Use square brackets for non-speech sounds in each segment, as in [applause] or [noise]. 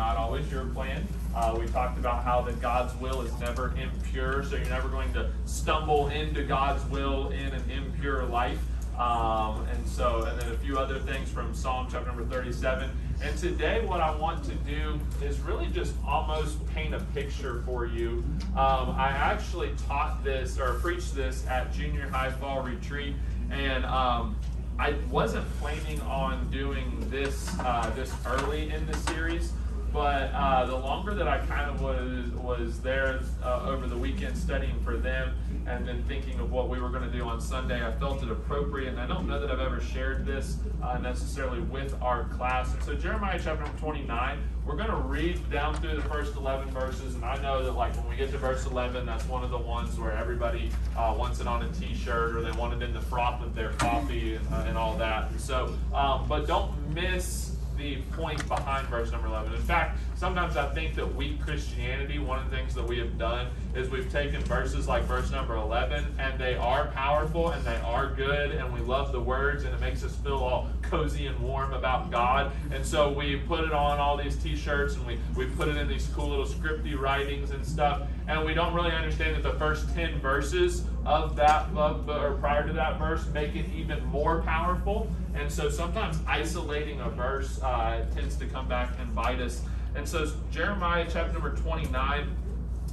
Not always your plan. Uh, we talked about how that God's will is never impure, so you're never going to stumble into God's will in an impure life. Um, and so, and then a few other things from Psalm chapter number 37. And today, what I want to do is really just almost paint a picture for you. Um, I actually taught this or preached this at junior high fall retreat, and um, I wasn't planning on doing this uh, this early in the series, but uh, the longer that I kind of was was there uh, over the weekend studying for them, and then thinking of what we were going to do on Sunday, I felt it appropriate. And I don't know that I've ever shared this uh, necessarily with our class. And so Jeremiah chapter 29, we're going to read down through the first 11 verses. And I know that like when we get to verse 11, that's one of the ones where everybody uh, wants it on a T-shirt or they want it in the froth of their coffee and, uh, and all that. So, um, but don't miss the point behind verse number 11. In fact, sometimes I think that weak Christianity, one of the things that we have done is we've taken verses like verse number 11, and they are powerful and they are good, and we love the words, and it makes us feel all cozy and warm about God. And so we put it on all these t shirts and we, we put it in these cool little scripty writings and stuff, and we don't really understand that the first 10 verses of that, of, or prior to that verse, make it even more powerful. And so sometimes isolating a verse uh, tends to come back and bite us. And so Jeremiah chapter number 29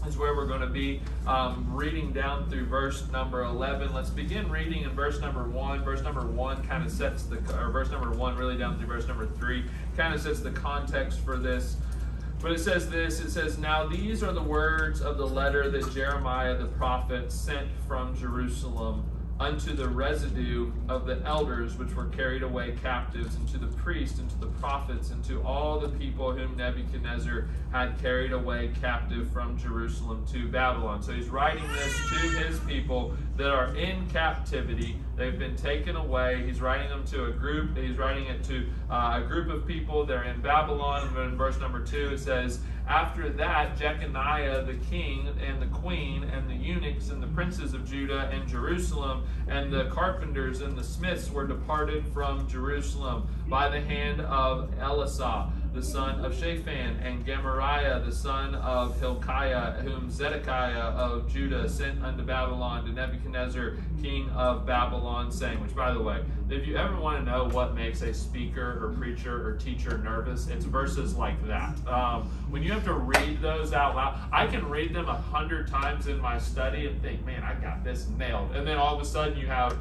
is where we're going to be um, reading down through verse number 11. Let's begin reading in verse number 1. Verse number 1 kind of sets the, or verse number 1 really down through verse number 3 kind of sets the context for this. But it says this it says, Now these are the words of the letter that Jeremiah the prophet sent from Jerusalem unto the residue of the elders which were carried away captives, and to the priests, and to the prophets, and to all the people whom Nebuchadnezzar had carried away captive from Jerusalem to Babylon. So he's writing this to his people that are in captivity. They've been taken away. He's writing them to a group. He's writing it to uh, a group of people. They're in Babylon. And in verse number two, it says, after that, Jeconiah the king and the queen and the eunuchs and the princes of Judah and Jerusalem and the carpenters and the smiths were departed from Jerusalem by the hand of Elasah the son of Shaphan, and Gemariah, the son of Hilkiah, whom Zedekiah of Judah sent unto Babylon to Nebuchadnezzar, king of Babylon, saying, which, by the way, if you ever want to know what makes a speaker or preacher or teacher nervous, it's verses like that. Um, when you have to read those out loud, I can read them a hundred times in my study and think, man, I got this nailed. And then all of a sudden you have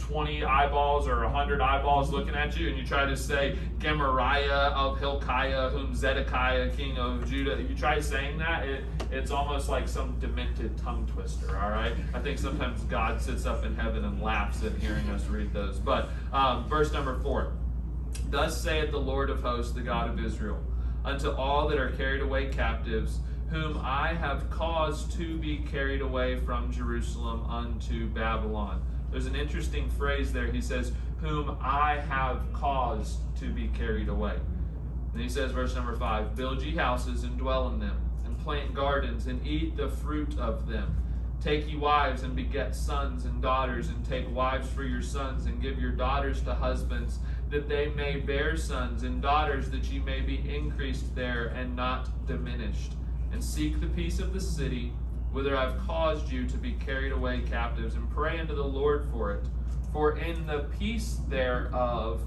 20 eyeballs or 100 eyeballs looking at you, and you try to say Gemariah of Hilkiah, whom Zedekiah, king of Judah, you try saying that, it, it's almost like some demented tongue twister, all right? I think sometimes God sits up in heaven and laughs at hearing us read those. But um, verse number four Thus saith the Lord of hosts, the God of Israel, unto all that are carried away captives, whom I have caused to be carried away from Jerusalem unto Babylon there's an interesting phrase there. He says, Whom I have caused to be carried away. And he says, verse number five, Build ye houses and dwell in them, and plant gardens and eat the fruit of them. Take ye wives and beget sons and daughters, and take wives for your sons, and give your daughters to husbands, that they may bear sons and daughters, that ye may be increased there and not diminished. And seek the peace of the city whither I've caused you to be carried away captives, and pray unto the Lord for it. For in the peace thereof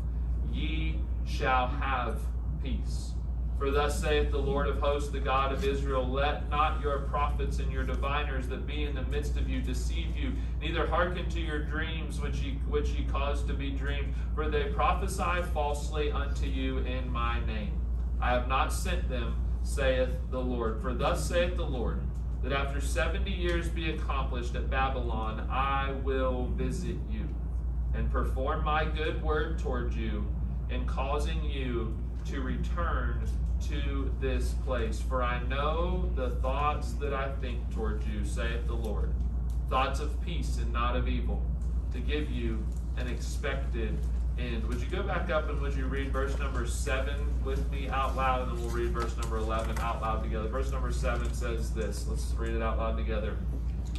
ye shall have peace. For thus saith the Lord of hosts, the God of Israel, Let not your prophets and your diviners that be in the midst of you deceive you, neither hearken to your dreams which ye, which ye cause to be dreamed, for they prophesy falsely unto you in my name. I have not sent them, saith the Lord. For thus saith the Lord, that after 70 years be accomplished at Babylon, I will visit you and perform my good word toward you and causing you to return to this place. For I know the thoughts that I think toward you, saith the Lord thoughts of peace and not of evil, to give you an expected end. Would you go back up and would you read verse number 7 with me out loud, and then we'll read verse number 11 out loud together. Verse number 7 says this. Let's read it out loud together.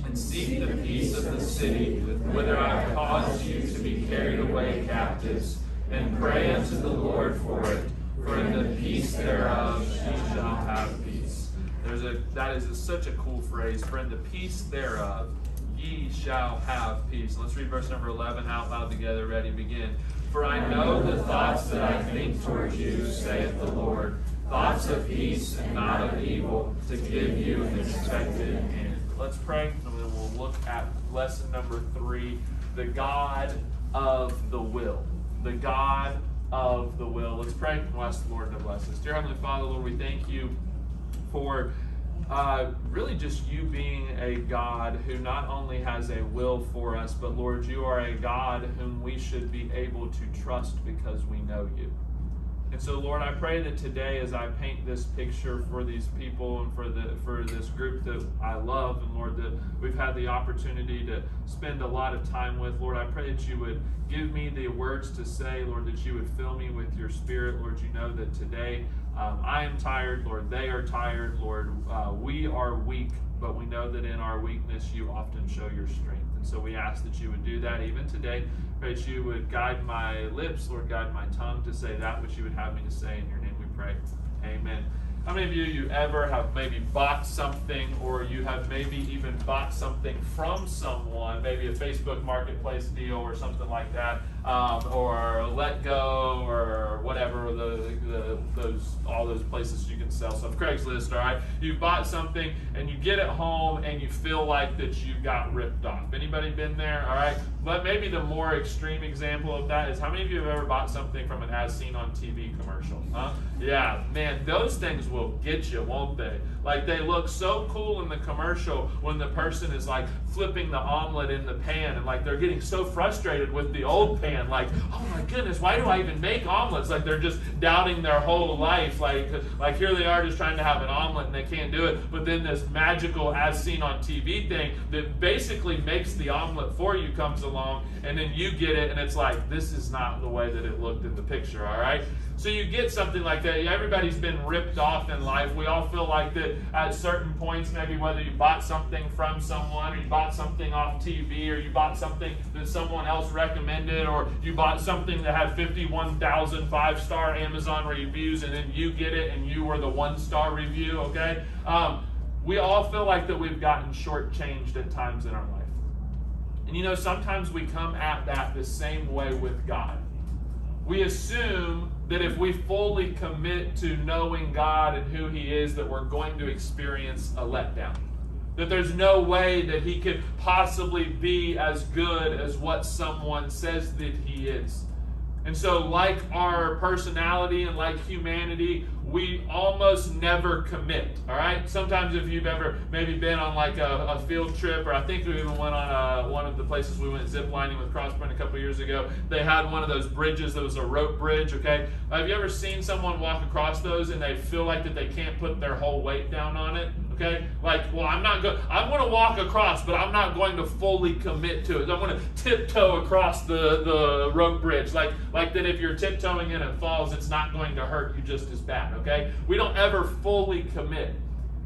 And seek the peace of the city, whither I have caused you to be carried away captives, and pray unto the Lord for it for in the peace thereof ye shall have peace. There's a that is a, such a cool phrase. For in the peace thereof ye shall have peace. Let's read verse number 11 out loud together. Ready, begin. For I know the thoughts that I think towards you, saith the Lord, thoughts of peace and not of evil, to give you an expected end. Let's pray, and then we'll look at lesson number three the God of the will. The God of the will. Let's pray and ask the Lord to bless us. Dear Heavenly Father, Lord, we thank you for uh, really just you being a God who not only has a will for us, but Lord, you are a God whom we should be able to trust because we know you. And so, Lord, I pray that today, as I paint this picture for these people and for the for this group that I love, and Lord, that we've had the opportunity to spend a lot of time with, Lord, I pray that you would give me the words to say, Lord, that you would fill me with your Spirit, Lord. You know that today um, I am tired, Lord. They are tired, Lord. Uh, we are weak, but we know that in our weakness, you often show your strength. So we ask that you would do that even today. Pray that you would guide my lips, Lord, guide my tongue to say that which you would have me to say. In your name we pray. Amen. How many of you you ever have maybe bought something or you have maybe even bought something from someone, maybe a Facebook marketplace deal or something like that, um, or Let Go or whatever the, the those all those places you can sell stuff. Craigslist, all right. You bought something and you get it home and you feel like that you got ripped off. Anybody been there? All right. But maybe the more extreme example of that is how many of you have ever bought something from an as seen on TV commercial? Huh? Yeah, man, those things will get you, won't they? Like they look so cool in the commercial when the person is like flipping the omelet in the pan and like they're getting so frustrated with the old pan. Like, oh my goodness, why do I even make omelets? Like they're just doubting their whole life. Like, like here they are just trying to have an omelet and they can't do it. But then this magical as seen on TV thing that basically makes the omelet for you comes along and then you get it and it's like, this is not the way that it looked in the picture, all right? So you get something like that. Everybody's been ripped off in life. We all feel like that at certain points, maybe whether you bought something from someone, or you bought something off TV, or you bought something that someone else recommended, or you bought something that had 51,000 five star Amazon reviews, and then you get it and you were the one star review, okay? Um, we all feel like that we've gotten shortchanged at times in our life. And you know, sometimes we come at that the same way with God. We assume that if we fully commit to knowing God and who He is, that we're going to experience a letdown. That there's no way that He could possibly be as good as what someone says that He is. And so, like our personality and like humanity, we almost never commit. All right. Sometimes, if you've ever maybe been on like a, a field trip, or I think we even went on a, uh, one of the places we went zip lining with Crosspoint a couple years ago. They had one of those bridges that was a rope bridge. Okay. Have you ever seen someone walk across those and they feel like that they can't put their whole weight down on it? Okay, like, well, I'm not going. I'm going to walk across, but I'm not going to fully commit to it. I'm going to tiptoe across the the rope bridge, like like that. If you're tiptoeing and it falls, it's not going to hurt you just as bad. Okay, we don't ever fully commit.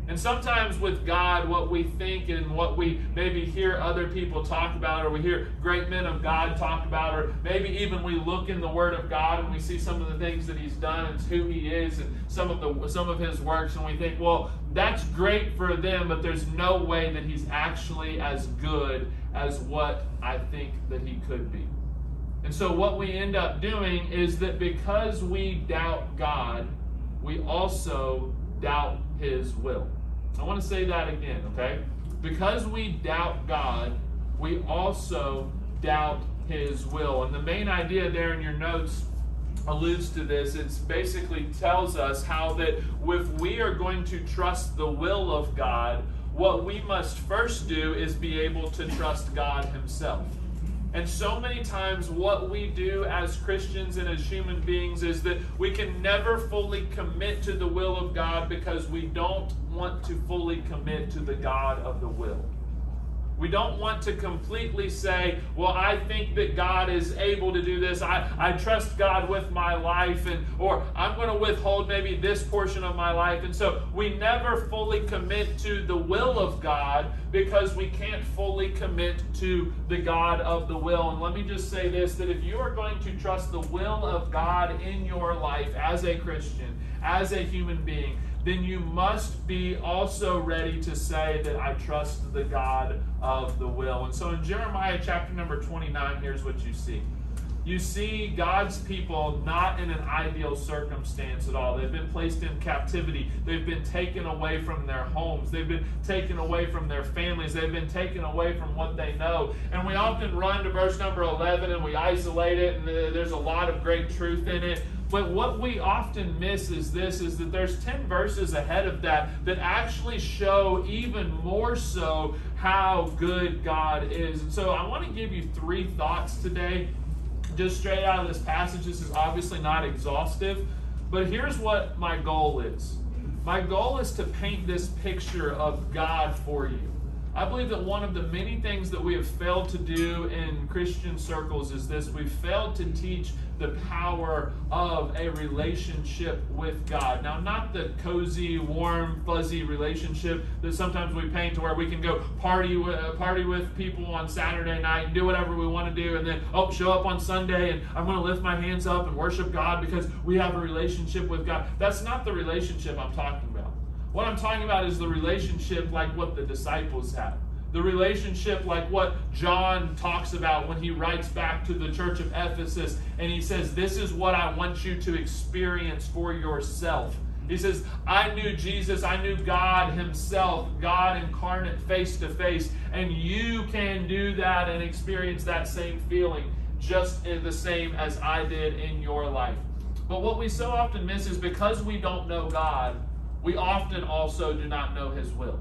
And sometimes with God, what we think and what we maybe hear other people talk about, or we hear great men of God talk about, or maybe even we look in the Word of God and we see some of the things that He's done and who He is and some of the some of His works, and we think, well, that's great for them, but there's no way that He's actually as good as what I think that He could be. And so what we end up doing is that because we doubt God, we also doubt His will. I want to say that again, okay? Because we doubt God, we also doubt His will. And the main idea there in your notes alludes to this. It basically tells us how that if we are going to trust the will of God, what we must first do is be able to trust God Himself. And so many times, what we do as Christians and as human beings is that we can never fully commit to the will of God because we don't want to fully commit to the God of the will. We don't want to completely say, well, I think that God is able to do this. I, I trust God with my life, and or I'm going to withhold maybe this portion of my life. And so we never fully commit to the will of God because we can't fully commit to the God of the will. And let me just say this that if you are going to trust the will of God in your life as a Christian, as a human being, then you must be also ready to say that I trust the God of the will. And so in Jeremiah chapter number 29, here's what you see. You see God's people not in an ideal circumstance at all. They've been placed in captivity. They've been taken away from their homes. They've been taken away from their families. They've been taken away from what they know. And we often run to verse number 11 and we isolate it, and there's a lot of great truth in it. But what we often miss is this is that there's 10 verses ahead of that that actually show even more so how good God is. And so I want to give you three thoughts today, just straight out of this passage. This is obviously not exhaustive, but here's what my goal is. My goal is to paint this picture of God for you. I believe that one of the many things that we have failed to do in Christian circles is this we've failed to teach the power of a relationship with God. Now, not the cozy, warm, fuzzy relationship that sometimes we paint to where we can go party with, uh, party with people on Saturday night and do whatever we want to do, and then, oh, show up on Sunday and I'm going to lift my hands up and worship God because we have a relationship with God. That's not the relationship I'm talking about. What I'm talking about is the relationship like what the disciples had the relationship like what John talks about when he writes back to the church of Ephesus and he says, This is what I want you to experience for yourself. He says, I knew Jesus, I knew God Himself, God incarnate face to face, and you can do that and experience that same feeling just in the same as I did in your life. But what we so often miss is because we don't know God, we often also do not know His will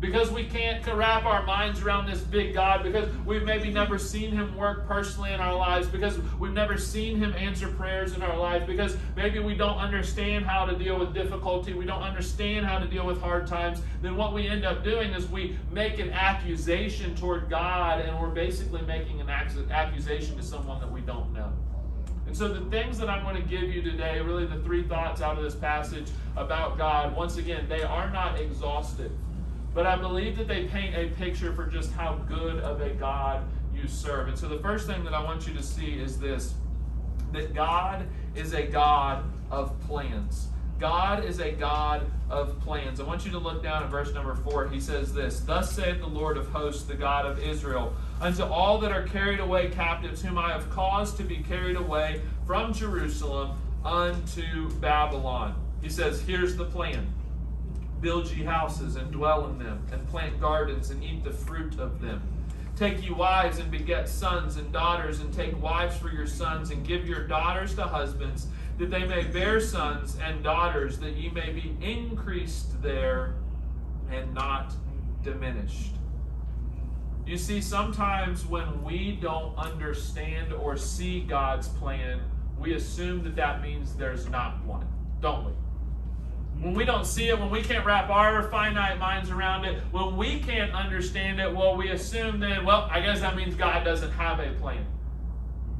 because we can't wrap our minds around this big God, because we've maybe never seen Him work personally in our lives, because we've never seen Him answer prayers in our life, because maybe we don't understand how to deal with difficulty, we don't understand how to deal with hard times, then what we end up doing is we make an accusation toward God, and we're basically making an accusation to someone that we don't know. And so, the things that I'm going to give you today, really the three thoughts out of this passage about God, once again, they are not exhaustive. But I believe that they paint a picture for just how good of a God you serve. And so the first thing that I want you to see is this that God is a God of plans. God is a God of plans. I want you to look down at verse number four. He says this Thus saith the Lord of hosts, the God of Israel, unto all that are carried away captives, whom I have caused to be carried away from Jerusalem unto Babylon. He says, Here's the plan Build ye houses and dwell in them, and plant gardens and eat the fruit of them. Take ye wives and beget sons and daughters, and take wives for your sons, and give your daughters to husbands, that they may bear sons and daughters, that ye may be increased there and not diminished. You see, sometimes when we don't understand or see God's plan, we assume that that means there's not one, don't we? when we don't see it, when we can't wrap our finite minds around it, when we can't understand it, well, we assume then, well, I guess that means God doesn't have a plan.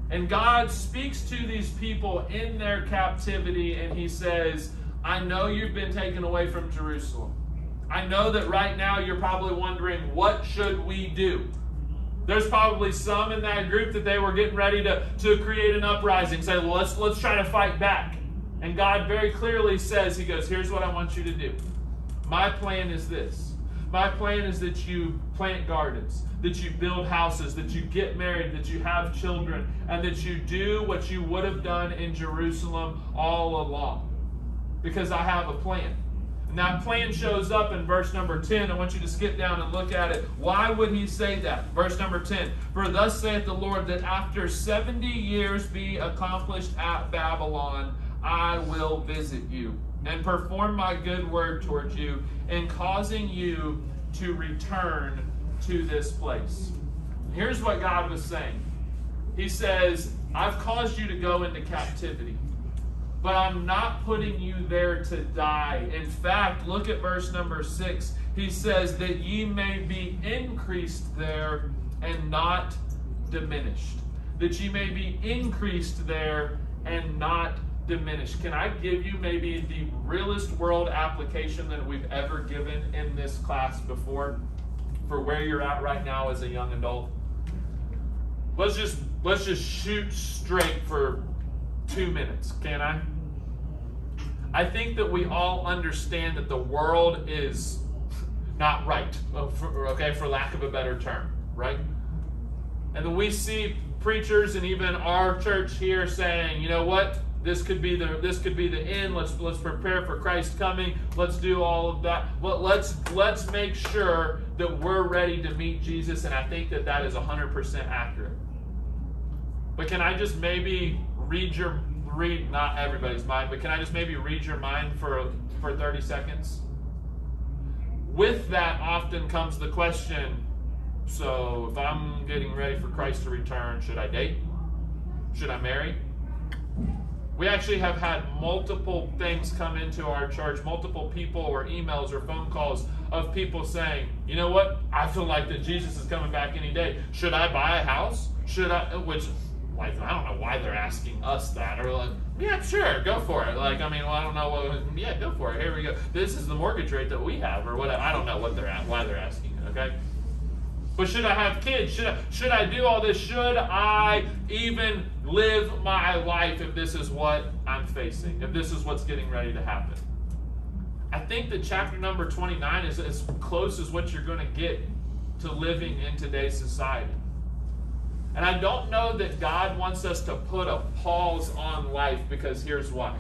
And God speaks to these people in their captivity, and He says, I know you've been taken away from Jerusalem. I know that right now you're probably wondering, what should we do? There's probably some in that group that they were getting ready to, to create an uprising, say, well, let's, let's try to fight back. And God very clearly says, He goes, Here's what I want you to do. My plan is this. My plan is that you plant gardens, that you build houses, that you get married, that you have children, and that you do what you would have done in Jerusalem all along. Because I have a plan. And that plan shows up in verse number 10. I want you to skip down and look at it. Why would he say that? Verse number 10 For thus saith the Lord, that after 70 years be accomplished at Babylon, I will visit you and perform my good word towards you in causing you to return to this place. Here's what God was saying He says, I've caused you to go into captivity, but I'm not putting you there to die. In fact, look at verse number six. He says, That ye may be increased there and not diminished. That ye may be increased there and not diminished. Can I give you maybe the realest world application that we've ever given in this class before for where you're at right now as a young adult? Let's just let's just shoot straight for 2 minutes, can I? I think that we all understand that the world is not right, uh, okay, for lack of a better term, right? And then we see preachers and even our church here saying, you know what? This could be the this could be the end. Let's let's prepare for Christ coming. Let's do all of that. But let's let's make sure that we're ready to meet Jesus. And I think that that is 100% accurate. But can I just maybe read your read not everybody's mind, but can I just maybe read your mind for for 30 seconds? With that often comes the question, so if I'm getting ready for Christ to return, should I date? Should I marry? We actually have had multiple things come into our church, multiple people or emails or phone calls of people saying, you know what? I feel like that Jesus is coming back any day. Should I buy a house? Should I? Which, like, I don't know why they're asking us that. Or like, yeah, sure, go for it. Like, I mean, well, I don't know what. Yeah, go for it. Here we go. This is the mortgage rate that we have, or whatever. I don't know what they're at, why they're asking it. Okay. But should I have kids? Should I, should I do all this? Should I even live my life if this is what I'm facing? If this is what's getting ready to happen? I think that chapter number 29 is as close as what you're going to get to living in today's society. And I don't know that God wants us to put a pause on life because here's why.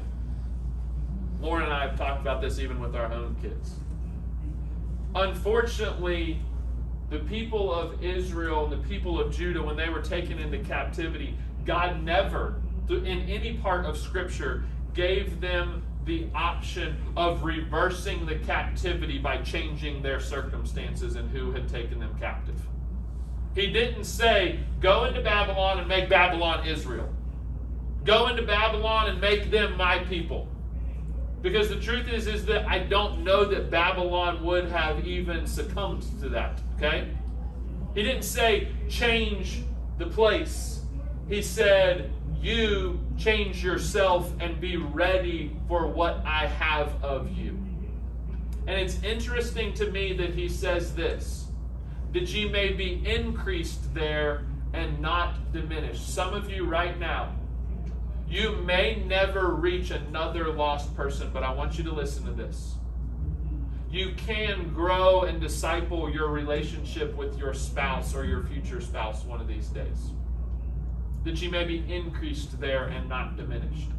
Lauren and I have talked about this even with our own kids. Unfortunately, the people of Israel and the people of Judah, when they were taken into captivity, God never, in any part of Scripture, gave them the option of reversing the captivity by changing their circumstances and who had taken them captive. He didn't say, Go into Babylon and make Babylon Israel. Go into Babylon and make them my people. Because the truth is, is that I don't know that Babylon would have even succumbed to that. Okay? He didn't say change the place. He said, you change yourself and be ready for what I have of you. And it's interesting to me that he says this that ye may be increased there and not diminished. Some of you right now, you may never reach another lost person, but I want you to listen to this. You can grow and disciple your relationship with your spouse or your future spouse one of these days. That you may be increased there and not diminished.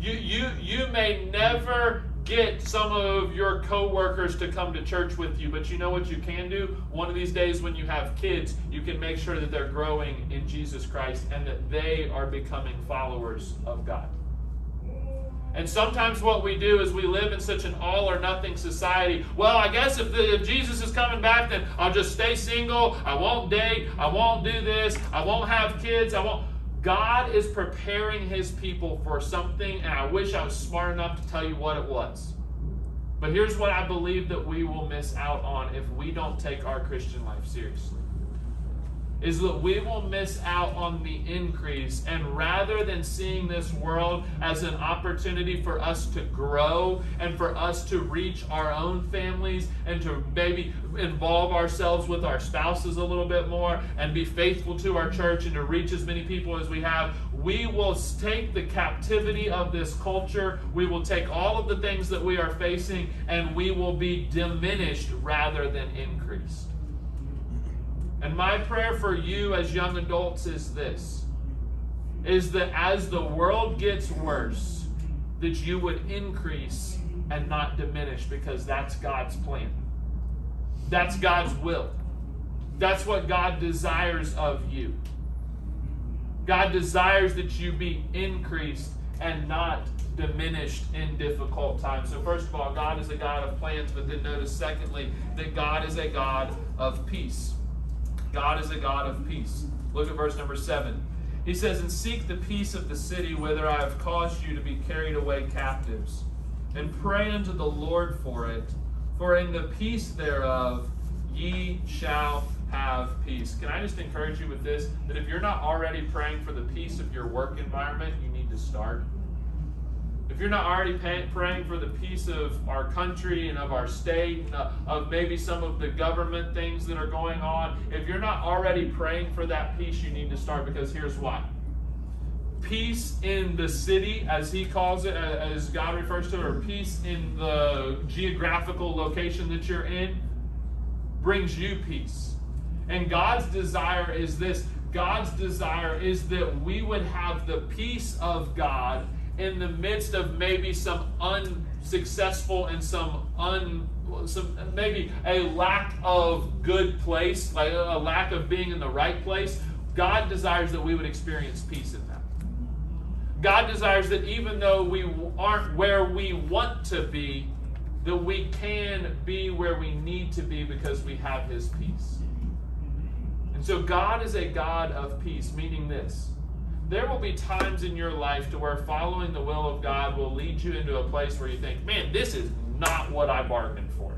You, you, you may never get some of your coworkers to come to church with you, but you know what you can do? One of these days when you have kids, you can make sure that they're growing in Jesus Christ and that they are becoming followers of God. And sometimes what we do is we live in such an all or nothing society. Well, I guess if, the, if, Jesus is coming back, then I'll just stay single. I won't date. I won't do this. I won't have kids. I won't. God is preparing his people for something, and I wish I was smart enough to tell you what it was. But here's what I believe that we will miss out on if we don't take our Christian life seriously is that we will miss out on the increase. And rather than seeing this world as an opportunity for us to grow and for us to reach our own families and to maybe involve ourselves with our spouses a little bit more and be faithful to our church and to reach as many people as we have, we will take the captivity of this culture. We will take all of the things that we are facing and we will be diminished rather than increased. And my prayer for you as young adults is this is that as the world gets worse, that you would increase and not diminish because that's God's plan. That's God's will. That's what God desires of you. God desires that you be increased and not diminished in difficult times. So, first of all, God is a God of plans, but then notice, secondly, that God is a God of peace. God is a God of peace. Look at verse number 7. He says, And seek the peace of the city whither I have caused you to be carried away captives, and pray unto the Lord for it, for in the peace thereof ye shall have peace. Can I just encourage you with this? That if you're not already praying for the peace of your work environment, you need to start. If you're not already pay, praying for the peace of our country and of our state, and uh, of maybe some of the government things that are going on, if you're not already praying for that peace, you need to start because here's why. Peace in the city, as he calls it, as God refers to it, or peace in the geographical location that you're in, brings you peace. And God's desire is this God's desire is that we would have the peace of God in the midst of maybe some unsuccessful and some un some maybe a lack of good place, like a lack of being in the right place, God desires that we would experience peace in that. God desires that even though we aren't where we want to be, that we can be where we need to be because we have his peace. And so God is a God of peace, meaning this there will be times in your life to where following the will of God will lead you into a place where you think, man, this is not what I bargained for.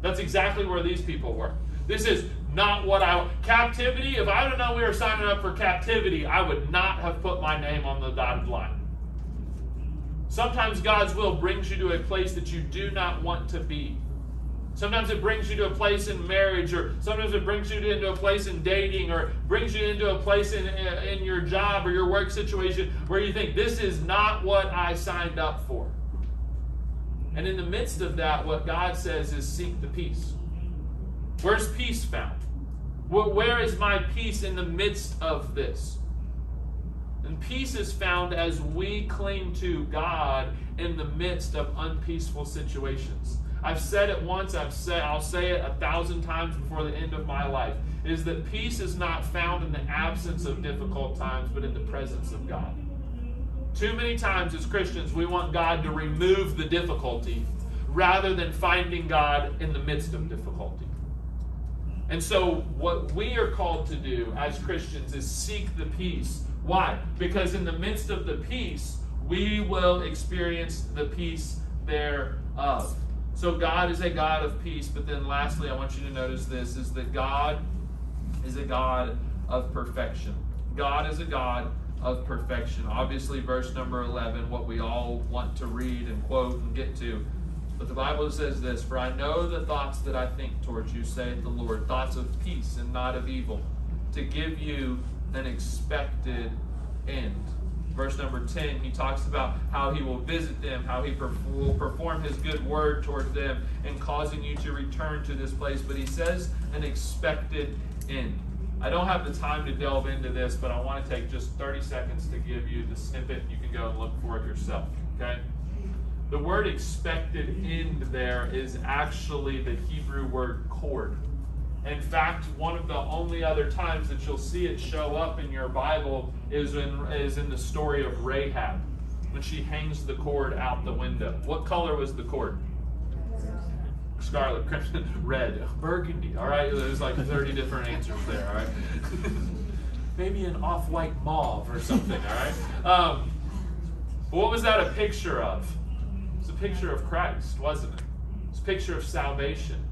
That's exactly where these people were. This is not what I captivity. If I don't know we were signing up for captivity, I would not have put my name on the dotted line. Sometimes God's will brings you to a place that you do not want to be. Sometimes it brings you to a place in marriage, or sometimes it brings you into a place in dating, or brings you into a place in, uh, in your job or your work situation where you think, this is not what I signed up for. And in the midst of that, what God says is seek the peace. Where's peace found? Where is my peace in the midst of this? And peace is found as we cling to God in the midst of unpeaceful situations. I've said it once, I've said I'll say it a thousand times before the end of my life, is that peace is not found in the absence of difficult times, but in the presence of God. Too many times as Christians, we want God to remove the difficulty rather than finding God in the midst of difficulty. And so, what we are called to do as Christians is seek the peace. Why? Because in the midst of the peace, we will experience the peace thereof. So God is a God of peace. But then lastly, I want you to notice this is that God is a God of perfection. God is a God of perfection. Obviously, verse number 11, what we all want to read and quote and get to. But the Bible says this For I know the thoughts that I think towards you, saith the Lord, thoughts of peace and not of evil, to give you an expected end verse number 10, he talks about how he will visit them, how he will perform his good word towards them, and causing you to return to this place. But he says an expected end. I don't have the time to delve into this, but I want to take just 30 seconds to give you the snippet. You can go and look for it yourself. Okay? The word expected end there is actually the Hebrew word cord. In fact, one of the only other times that you'll see it show up in your Bible is in, is in the story of Rahab when she hangs the cord out the window. What color was the cord? Scarlet, crimson, [laughs] red, burgundy. All right, there's like 30 different answers there. All right, [laughs] maybe an off-white mauve or something. All right. Um, what was that a picture of? It's a picture of Christ, wasn't it? It's a picture of salvation.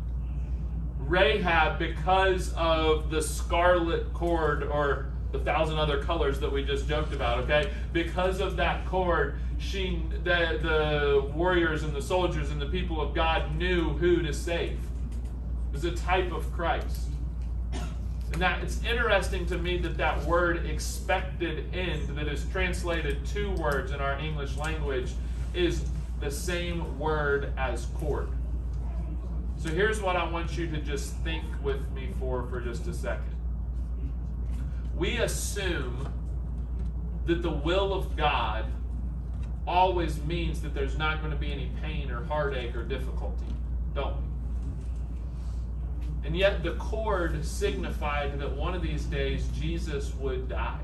Rahab, because of the scarlet cord or the thousand other colors that we just joked about, okay? Because of that cord, she the, the warriors and the soldiers and the people of God knew who to save. It was a type of Christ. And that it's interesting to me that that word expected end that is translated two words in our English language is the same word as cord. So here's what I want you to just think with me for for just a second. We assume that the will of God always means that there's not going to be any pain or heartache or difficulty, don't we? And yet the cord signified that one of these days Jesus would die.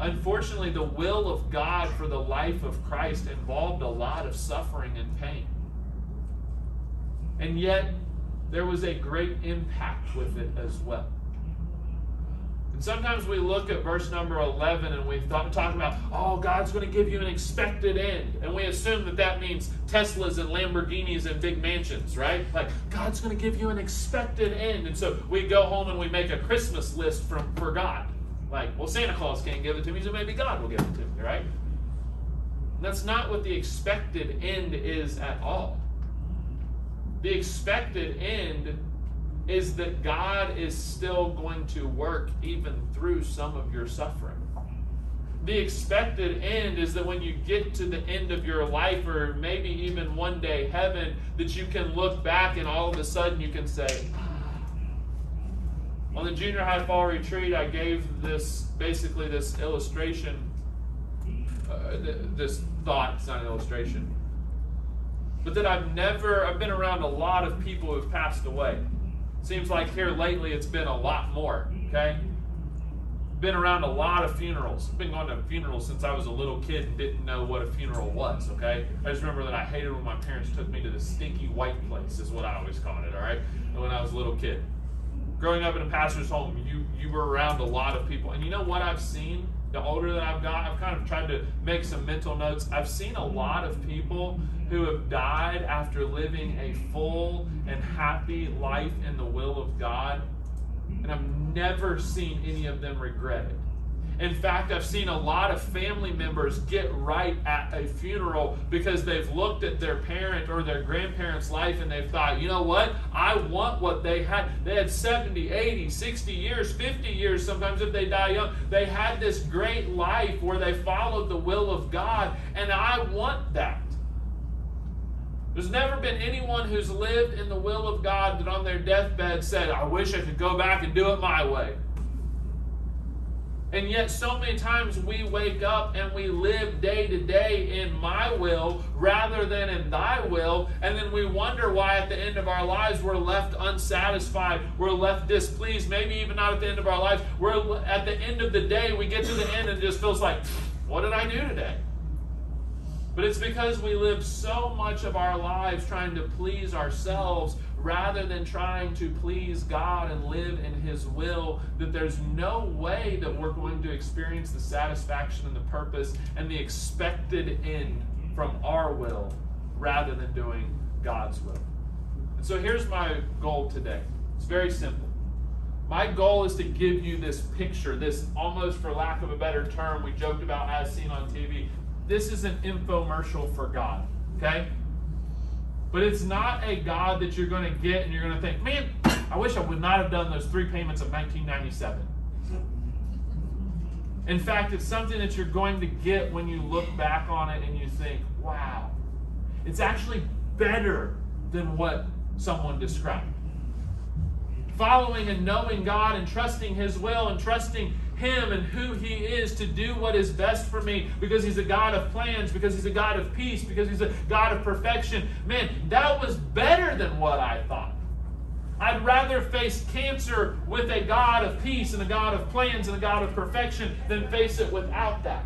Unfortunately, the will of God for the life of Christ involved a lot of suffering and pain. And yet, there was a great impact with it as well. And sometimes we look at verse number 11 and we thought, talk about, oh, God's going to give you an expected end. And we assume that that means Teslas and Lamborghinis and big mansions, right? Like, God's going to give you an expected end. And so we go home and we make a Christmas list from, for God. Like, well, Santa Claus can't give it to me, so maybe God will give it to me, right? And that's not what the expected end is at all. The expected end is that God is still going to work even through some of your suffering. The expected end is that when you get to the end of your life, or maybe even one day heaven, that you can look back and all of a sudden you can say, on the junior high fall retreat, I gave this basically this illustration, uh, this thought, it's not an illustration, but that I've never, I've been around a lot of people who have passed away. Seems like here lately it's been a lot more, okay? Been around a lot of funerals. Been going to funerals since I was a little kid and didn't know what a funeral was, okay? I just remember that I hated when my parents took me to the stinky white place, is what I always called it, all right? When I was a little kid. Growing up in a pastor's home, you, you were around a lot of people. And you know what I've seen? The older that I've got, I've kind of tried to make some mental notes. I've seen a lot of people who have died after living a full and happy life in the will of God, and I've never seen any of them regret it. In fact, I've seen a lot of family members get right at a funeral because they've looked at their parent or their grandparent's life and they've thought, you know what? I want what they had. They had 70, 80, 60 years, 50 years, sometimes if they die young. They had this great life where they followed the will of God, and I want that. There's never been anyone who's lived in the will of God that on their deathbed said, I wish I could go back and do it my way. And yet, so many times we wake up and we live day to day in my will rather than in thy will. And then we wonder why at the end of our lives we're left unsatisfied, we're left displeased, maybe even not at the end of our lives. We're at the end of the day, we get to the end and it just feels like, what did I do today? But it's because we live so much of our lives trying to please ourselves rather than trying to please God and live in His will that there's no way that we're going to experience the satisfaction and the purpose and the expected end from our will rather than doing God's will. And so here's my goal today it's very simple. My goal is to give you this picture, this almost for lack of a better term, we joked about as seen on TV, this is an infomercial for God, okay? But it's not a God that you're going to get and you're going to think, man, I wish I would not have done those three payments of 1997. In fact, it's something that you're going to get when you look back on it and you think, wow, it's actually better than what someone described. Following and knowing God and trusting His will and trusting him and who He is to do what is best for me because He's a God of plans, because He's a God of peace, because He's a God of perfection. Man, that was better than what I thought. I'd rather face cancer with a God of peace and a God of plans and a God of perfection than face it without that.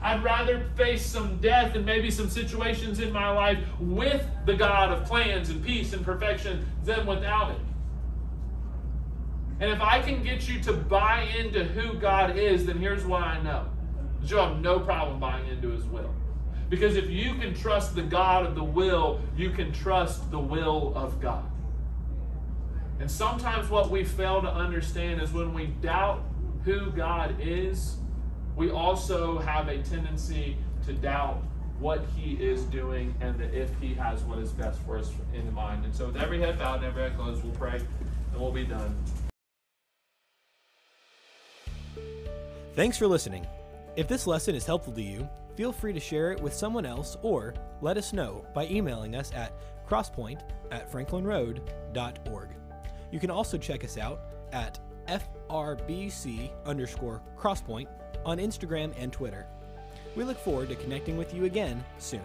I'd rather face some death and maybe some situations in my life with the God of plans and peace and perfection than without it. And if I can get you to buy into who God is, then here's what I know. You'll have no problem buying into his will. Because if you can trust the God of the will, you can trust the will of God. And sometimes what we fail to understand is when we doubt who God is, we also have a tendency to doubt what he is doing and that if he has what is best for us in mind. And so with every head bowed and every head closed, we'll pray and we'll be done. Thanks for listening. If this lesson is helpful to you, feel free to share it with someone else or let us know by emailing us at crosspoint at franklinroad.org. You can also check us out at FRBC underscore crosspoint on Instagram and Twitter. We look forward to connecting with you again soon.